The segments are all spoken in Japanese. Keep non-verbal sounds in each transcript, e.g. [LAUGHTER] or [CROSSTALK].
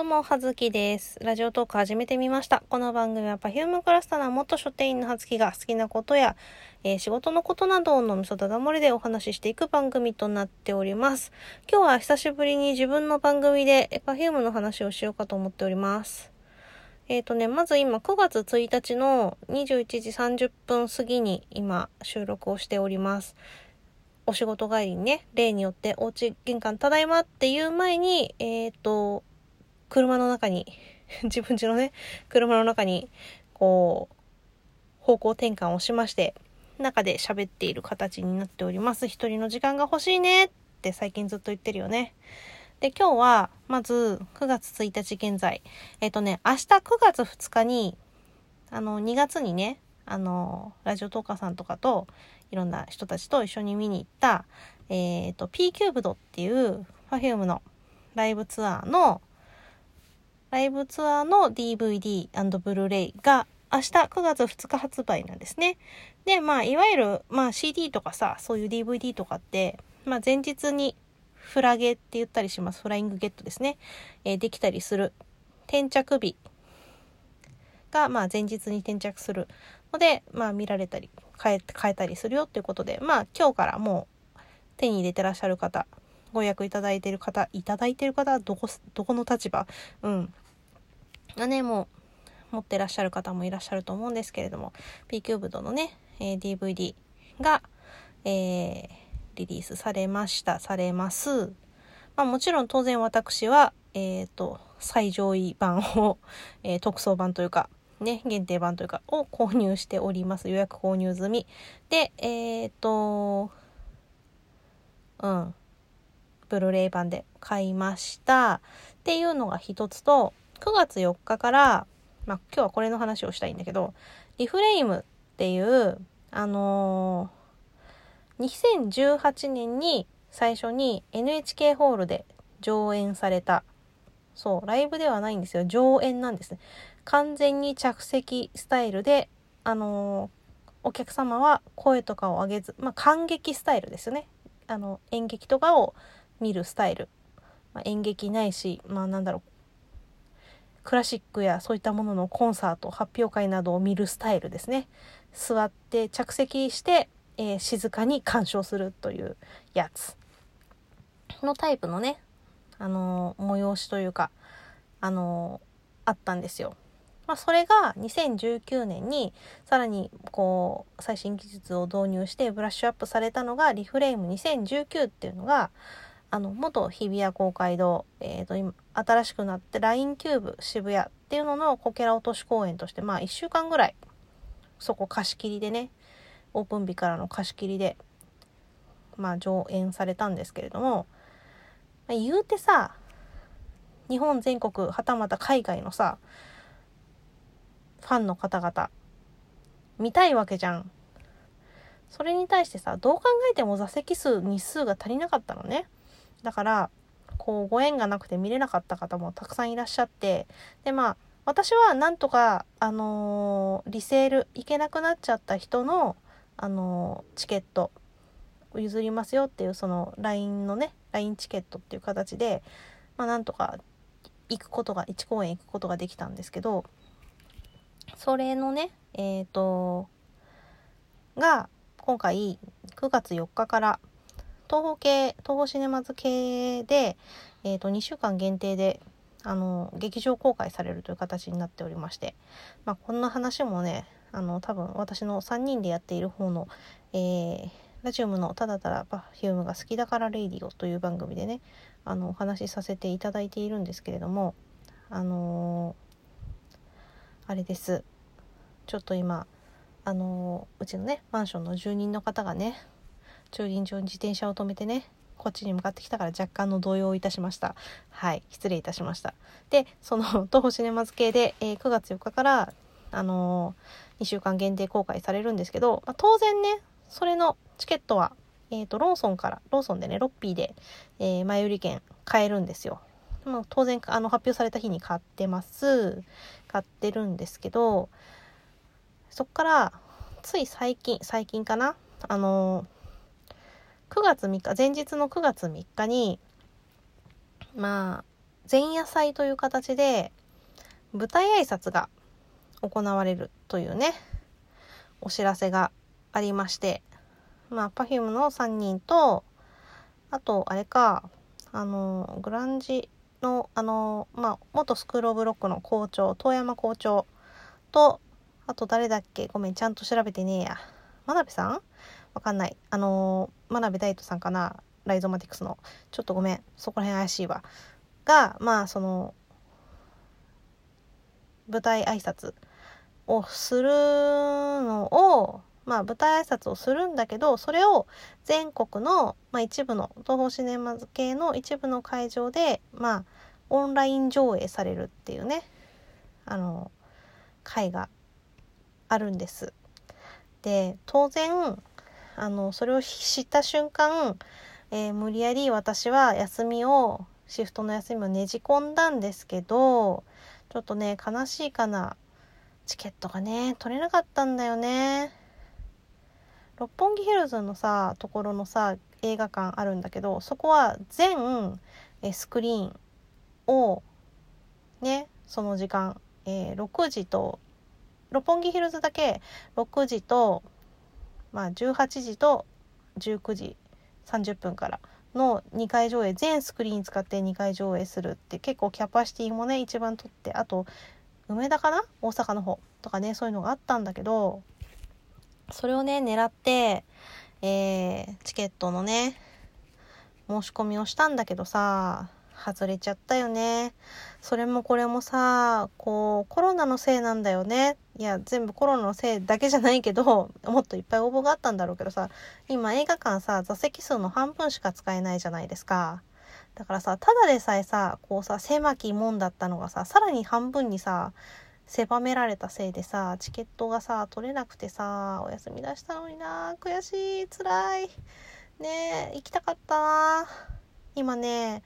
どうも、はずきです。ラジオトーク始めてみました。この番組は Perfume クラスターの元書店員のはずきが好きなことや、えー仕事のことなどをのみそだだ漏れでお話ししていく番組となっております。今日は久しぶりに自分の番組で Perfume の話をしようかと思っております。えっ、とね、まず今9月1日の21時30分過ぎに今収録をしております。お仕事帰りにね、例によってお家玄関ただいまっていう前に、えっ、と、車の中に、[LAUGHS] 自分家のね、車の中に、こう、方向転換をしまして、中で喋っている形になっております。一人の時間が欲しいねって最近ずっと言ってるよね。で、今日は、まず、9月1日現在。えっ、とね、明日9月2日に、あの、2月にね、あの、ラジオトーカーさんとかと、いろんな人たちと一緒に見に行った、えっ、と、P キューブドっていう Perfume のライブツアーの、ライブツアーの DVD& ブルーレイが明日9月2日発売なんですね。で、まあ、いわゆる、まあ CD とかさ、そういう DVD とかって、まあ前日にフラゲって言ったりします。フライングゲットですね。えーできたりする。転着日が、まあ前日に転着するので、まあ見られたり、変え、変えたりするよっていうことで、まあ今日からもう手に入れてらっしゃる方、ご予約いただいている方、いただいている方はどこ、どこの立場？うん。がね、もう持ってらっしゃる方もいらっしゃると思うんですけれども、P キューブドのね、えー DVD が、えーリリースされました、されます。まあもちろん当然私は、えっ、と、最上位版を、[LAUGHS] えー特装版というか、ね、限定版というか、を購入しております。予約購入済み。で、えっ、と、うん。ブルーレイ版で買いました。っていうのが一つと、9月4日から、まあ今日はこれの話をしたいんだけど、リフレイムっていう、あのー2018年に最初に NHK ホールで上演された、そう、ライブではないんですよ。上演なんですね。完全に着席スタイルで、あのーお客様は声とかを上げず、まあ、感激スタイルですよね。あの、演劇とかを見るスタイル。まあ、演劇ないし、まあなんだろう、クラシックやそういったもののコンサート、発表会などを見るスタイルですね。座って着席して、えー静かに鑑賞するというやつのタイプのね、あのー催しというか、あのーあったんですよ。まあ、それが2019年にさらにこう最新技術を導入してブラッシュアップされたのがリフレイム2019っていうのがあの元日比谷公会堂、えー、と今新しくなって LINE キューブ渋谷っていうののこけら落とし公演としてまあ1週間ぐらいそこ貸し切りでねオープン日からの貸し切りでまあ上演されたんですけれども、まあ言うてさ日本全国はたまた海外のさファンの方々見たいわけじゃん。それに対してさどう考えても座席数日数が足りなかったのね。だからこうご縁がなくて見れなかった方もたくさんいらっしゃってでまあ私はなんとかあのーリセール行けなくなっちゃった人のあのーチケット譲りますよっていうその LINE のね LINE チケットっていう形でまあなんとか行くことが1公演行くことができたんですけどそれのねえっ、とが今回9月4日から東宝系東宝シネマズ系で、えー、と2週間限定であの劇場公開されるという形になっておりまして、まあ、こんな話もねあの多分私の3人でやっている方の、えーラジウムのただただ Perfume が好きだからレイディオという番組でねあのお話しさせていただいているんですけれどもあのーあれです。ちょっと今あのーうちのねマンションの住人の方がね駐輪場に自転車を止めてねこっちに向かってきたから若干の動揺をいたしました。はい失礼いたしました。でその [LAUGHS] 東宝シネマズ系で、えー9月4日からあのー2週間限定公開されるんですけど、まあ、当然ねそれのチケットは、えー、とローソンからローソンでねロッピーで、えー前売り券買えるんですよ。まあ、当然あの発表された日に買ってます。買ってるんですけどそっからつい最近最近かな？あの9月3日前日の9月3日にまあ前夜祭という形で舞台挨拶が行われるというねお知らせがありましてまあ Perfume の3人とあとあれかあのグランジのあのまあ元スクール・オブ・ロックの校長遠山校長とあと誰だっけごめんちゃんと調べてねえや。真鍋さんわかんない。あの真鍋大斗さんかな？ライゾマティクスの。ちょっとごめん。そこら辺怪しいわ。がまあその舞台挨拶をするのをまあ舞台挨拶をするんだけどそれを全国の、まあ、一部の東宝シネマズ系の一部の会場でまあオンライン上映されるっていうねあの会があるんです。で当然あのそれを知った瞬間、えー、無理やり私は休みをシフトの休みをねじ込んだんですけどちょっとね悲しいかな。チケットがね取れなかったんだよね。六本木ヒルズのさところのさ映画館あるんだけどそこは全えスクリーンをねその時間、えー、6時と六本木ヒルズだけ6時と、まあ、18時と19時30分からの2回上映全スクリーン使って2回上映するって結構キャパシティもね一番取ってあと梅田かな？大阪の方とかねそういうのがあったんだけどそれをね狙って、えー、チケットのね申し込みをしたんだけどさ外れちゃったよね。それもこれもさ、こう、コロナのせいなんだよね。いや、全部コロナのせいだけじゃないけど、もっといっぱい応募があったんだろうけどさ、今映画館さ、座席数の半分しか使えないじゃないですか。だからさ、ただでさえさ、こうさ、狭き門だったのがさ、さらに半分にさ、狭められたせいでさ、チケットがさ、取れなくてさ、お休み出したのにな、悔しい、辛い。ねえ、行きたかったな。今ね、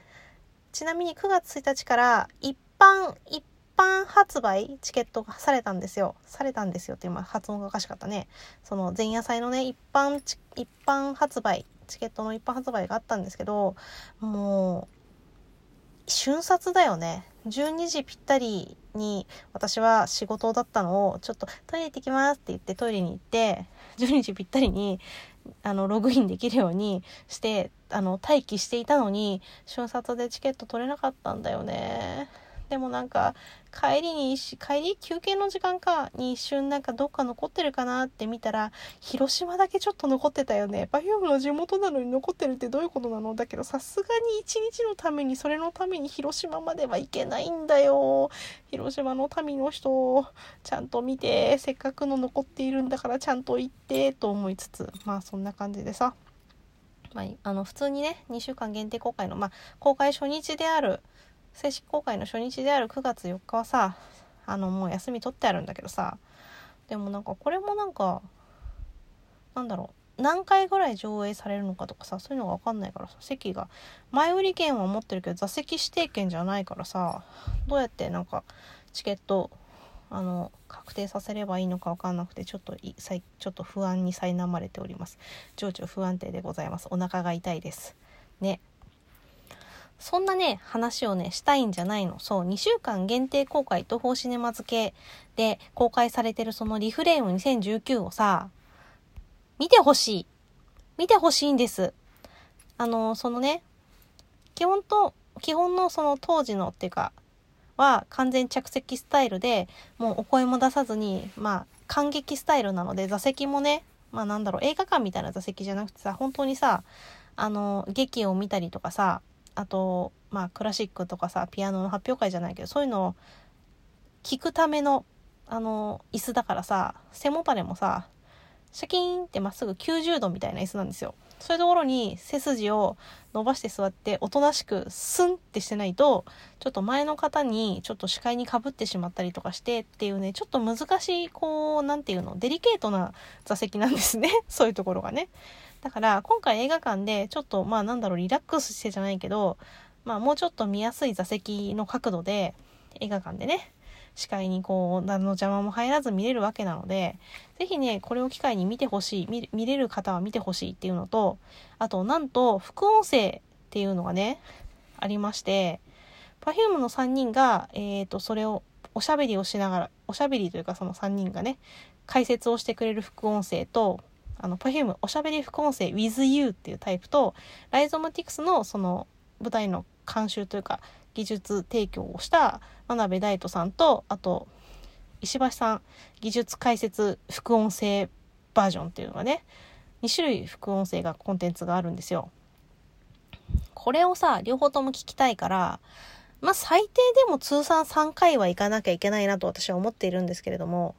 ちなみに9月1日から一般、一般発売チケットがされたんですよ。されたんですよって今発音がおかしかったね。その前夜祭のね、一般、一般発売、チケットの一般発売があったんですけど、もう、瞬殺だよね。12時ぴったりに私は仕事だったのをちょっとトイレ行ってきますって言ってトイレに行って12時ぴったりにあのログインできるようにしてあの待機していたのに瞬殺でチケット取れなかったんだよね。でもなんか帰りに帰り休憩の時間かに一瞬なんかどっか残ってるかなって見たら広島だけちょっと残ってたよね。Perfume の地元なのに残ってるってどういうことなの？だけどさすがに一日のためにそれのために広島までは行けないんだよ。広島の民の人をちゃんと見てせっかくの残っているんだからちゃんと行ってと思いつつまあそんな感じでさ。まあ、あの普通にね2週間限定公開の、まあ、公開初日である正式公開の初日である9月4日はさあのもう休み取ってあるんだけどさでもなんかこれもなんかなんだろう何回ぐらい上映されるのかとかさそういうのが分かんないからさ席が前売り券は持ってるけど座席指定券じゃないからさどうやってなんかチケットあの確定させればいいのか分かんなくてちょっといちょっと不安に苛まれております。情緒不安定でございます。お腹が痛いです。ね。そんなね、話をね、したいんじゃないの。そう、2週間限定公開、東方シネマズ系で公開されてるそのリフレーム2019をさ、見てほしい。見てほしいんです。あの、そのね、基本と、基本のその当時のっていうか、は完全着席スタイルで、もうお声も出さずに、まあ、感激スタイルなので、座席もね、まあなんだろう、映画館みたいな座席じゃなくてさ、本当にさ、あの、劇を見たりとかさ、あとまあクラシックとかさピアノの発表会じゃないけどそういうのを聞くためのあの椅子だからさ背もたれもさシャキーンってまっすぐ90度みたいな椅子なんですよ。そういうところに背筋を伸ばして座っておとなしくスンってしてないとちょっと前の方にちょっと視界にかぶってしまったりとかしてっていうねちょっと難しいこう何て言うのデリケートな座席なんですね [LAUGHS] そういうところがね。だから今回映画館でちょっとまあなんだろうリラックスしてじゃないけどまあもうちょっと見やすい座席の角度で映画館でね視界にこう何の邪魔も入らず見れるわけなので是非ねこれを機会に見てほしい見れる方は見てほしいっていうのとあとなんと副音声っていうのがねありまして Perfume の3人が、えっ、と、それをおしゃべりをしながら、おしゃべりというかその3人がね、解説をしてくれる副音声と、あの、Perfume おしゃべり副音声 with you っていうタイプと、ライゾマティクスのその舞台の監修というか技術提供をした真鍋大斗さんと、あと、石橋さん技術解説副音声バージョンっていうのがね、2種類副音声がコンテンツがあるんですよ。これをさ、両方とも聞きたいから、まあ最低でも通算3回は行かなきゃいけないなと私は思っているんですけれども、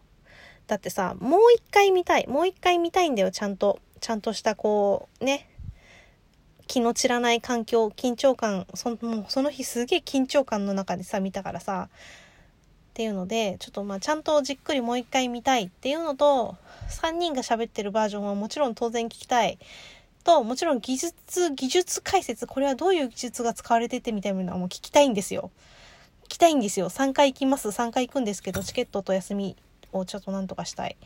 だってさ、もう一回見たい。もう一回見たいんだよ、ちゃんと。ちゃんとしたこう、ね。気の散らない環境、緊張感、そもうその日すげえ緊張感の中でさ、見たからさ、っていうので、ちょっとまあちゃんとじっくりもう一回見たいっていうのと、3人が喋ってるバージョンはもちろん当然聞きたい。と、もちろん技術、技術解説、これはどういう技術が使われててみたいなのはもう聞きたいんですよ。聞きたいんですよ。3回行きます。3回行くんですけど、チケットと休みをちょっとなんとかしたい。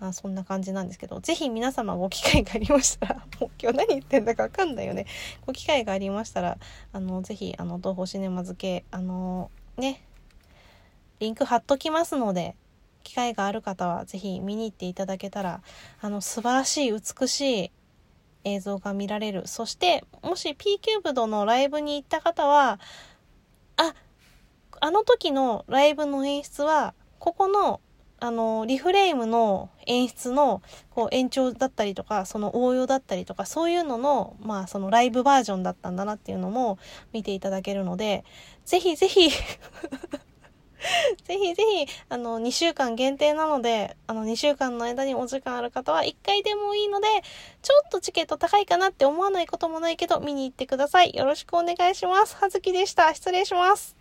あそんな感じなんですけど、ぜひ皆様ご機会がありましたら、もう今日何言ってんだかわかんないよね。[LAUGHS] ご機会がありましたら、あの、ぜひ、あの、東宝シネマ付け、あの、ね、リンク貼っときますので、機会がある方はぜひ見に行っていただけたら、あの、素晴らしい、美しい映像が見られる。そして、もし P キューブドのライブに行った方は、あ、あの時のライブの演出は、ここのあの、リフレームの演出のこう延長だったりとか、その応用だったりとか、そういうのの、まあそのライブバージョンだったんだなっていうのも見ていただけるので、ぜひぜひ [LAUGHS] ぜひぜひ、あの、2週間限定なので、あの、2週間の間にお時間ある方は1回でもいいので、ちょっとチケット高いかなって思わないこともないけど、見に行ってください。よろしくお願いします。はずきでした。失礼します。